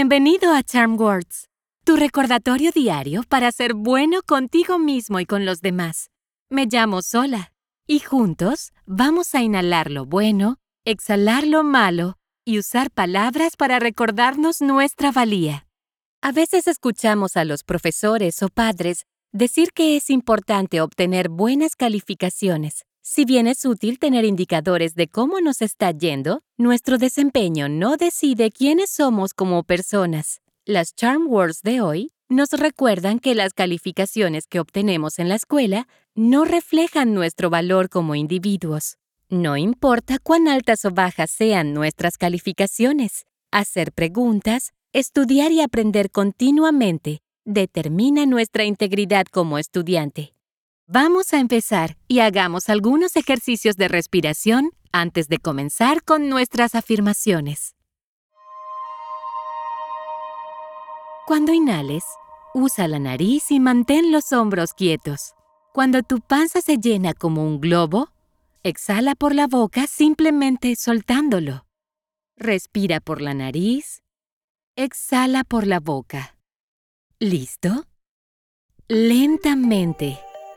Bienvenido a Charm Words, tu recordatorio diario para ser bueno contigo mismo y con los demás. Me llamo Sola y juntos vamos a inhalar lo bueno, exhalar lo malo y usar palabras para recordarnos nuestra valía. A veces escuchamos a los profesores o padres decir que es importante obtener buenas calificaciones. Si bien es útil tener indicadores de cómo nos está yendo, nuestro desempeño no decide quiénes somos como personas. Las Charm Words de hoy nos recuerdan que las calificaciones que obtenemos en la escuela no reflejan nuestro valor como individuos. No importa cuán altas o bajas sean nuestras calificaciones, hacer preguntas, estudiar y aprender continuamente determina nuestra integridad como estudiante. Vamos a empezar y hagamos algunos ejercicios de respiración antes de comenzar con nuestras afirmaciones. Cuando inhales, usa la nariz y mantén los hombros quietos. Cuando tu panza se llena como un globo, exhala por la boca simplemente soltándolo. Respira por la nariz, exhala por la boca. ¿Listo? Lentamente,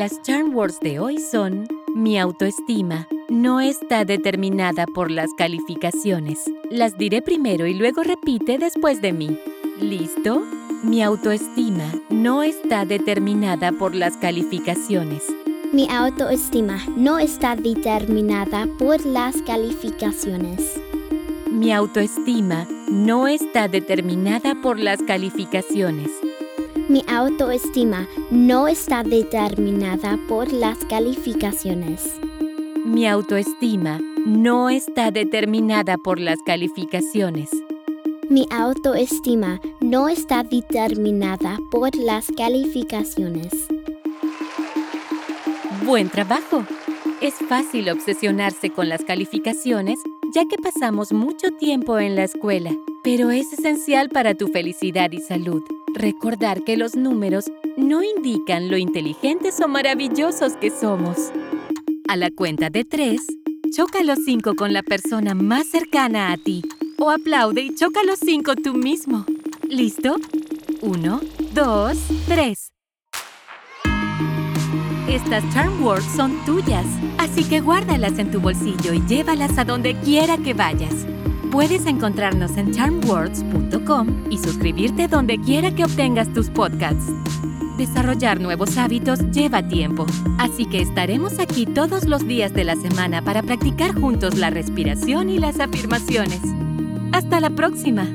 Las charm words de hoy son mi autoestima no está determinada por las calificaciones. Las diré primero y luego repite después de mí. ¿Listo? Mi autoestima no está determinada por las calificaciones. Mi autoestima no está determinada por las calificaciones. Mi autoestima no está determinada por las calificaciones. Mi autoestima no está determinada por las calificaciones. Mi autoestima no está determinada por las calificaciones. Mi autoestima no está determinada por las calificaciones. Buen trabajo. Es fácil obsesionarse con las calificaciones ya que pasamos mucho tiempo en la escuela, pero es esencial para tu felicidad y salud recordar que los números no indican lo inteligentes o maravillosos que somos. A la cuenta de tres, choca los cinco con la persona más cercana a ti o aplaude y choca los cinco tú mismo. ¿Listo? Uno, dos, tres. Estas Charm Words son tuyas, así que guárdalas en tu bolsillo y llévalas a donde quiera que vayas. Puedes encontrarnos en charmwords.com y suscribirte donde quiera que obtengas tus podcasts. Desarrollar nuevos hábitos lleva tiempo, así que estaremos aquí todos los días de la semana para practicar juntos la respiración y las afirmaciones. Hasta la próxima.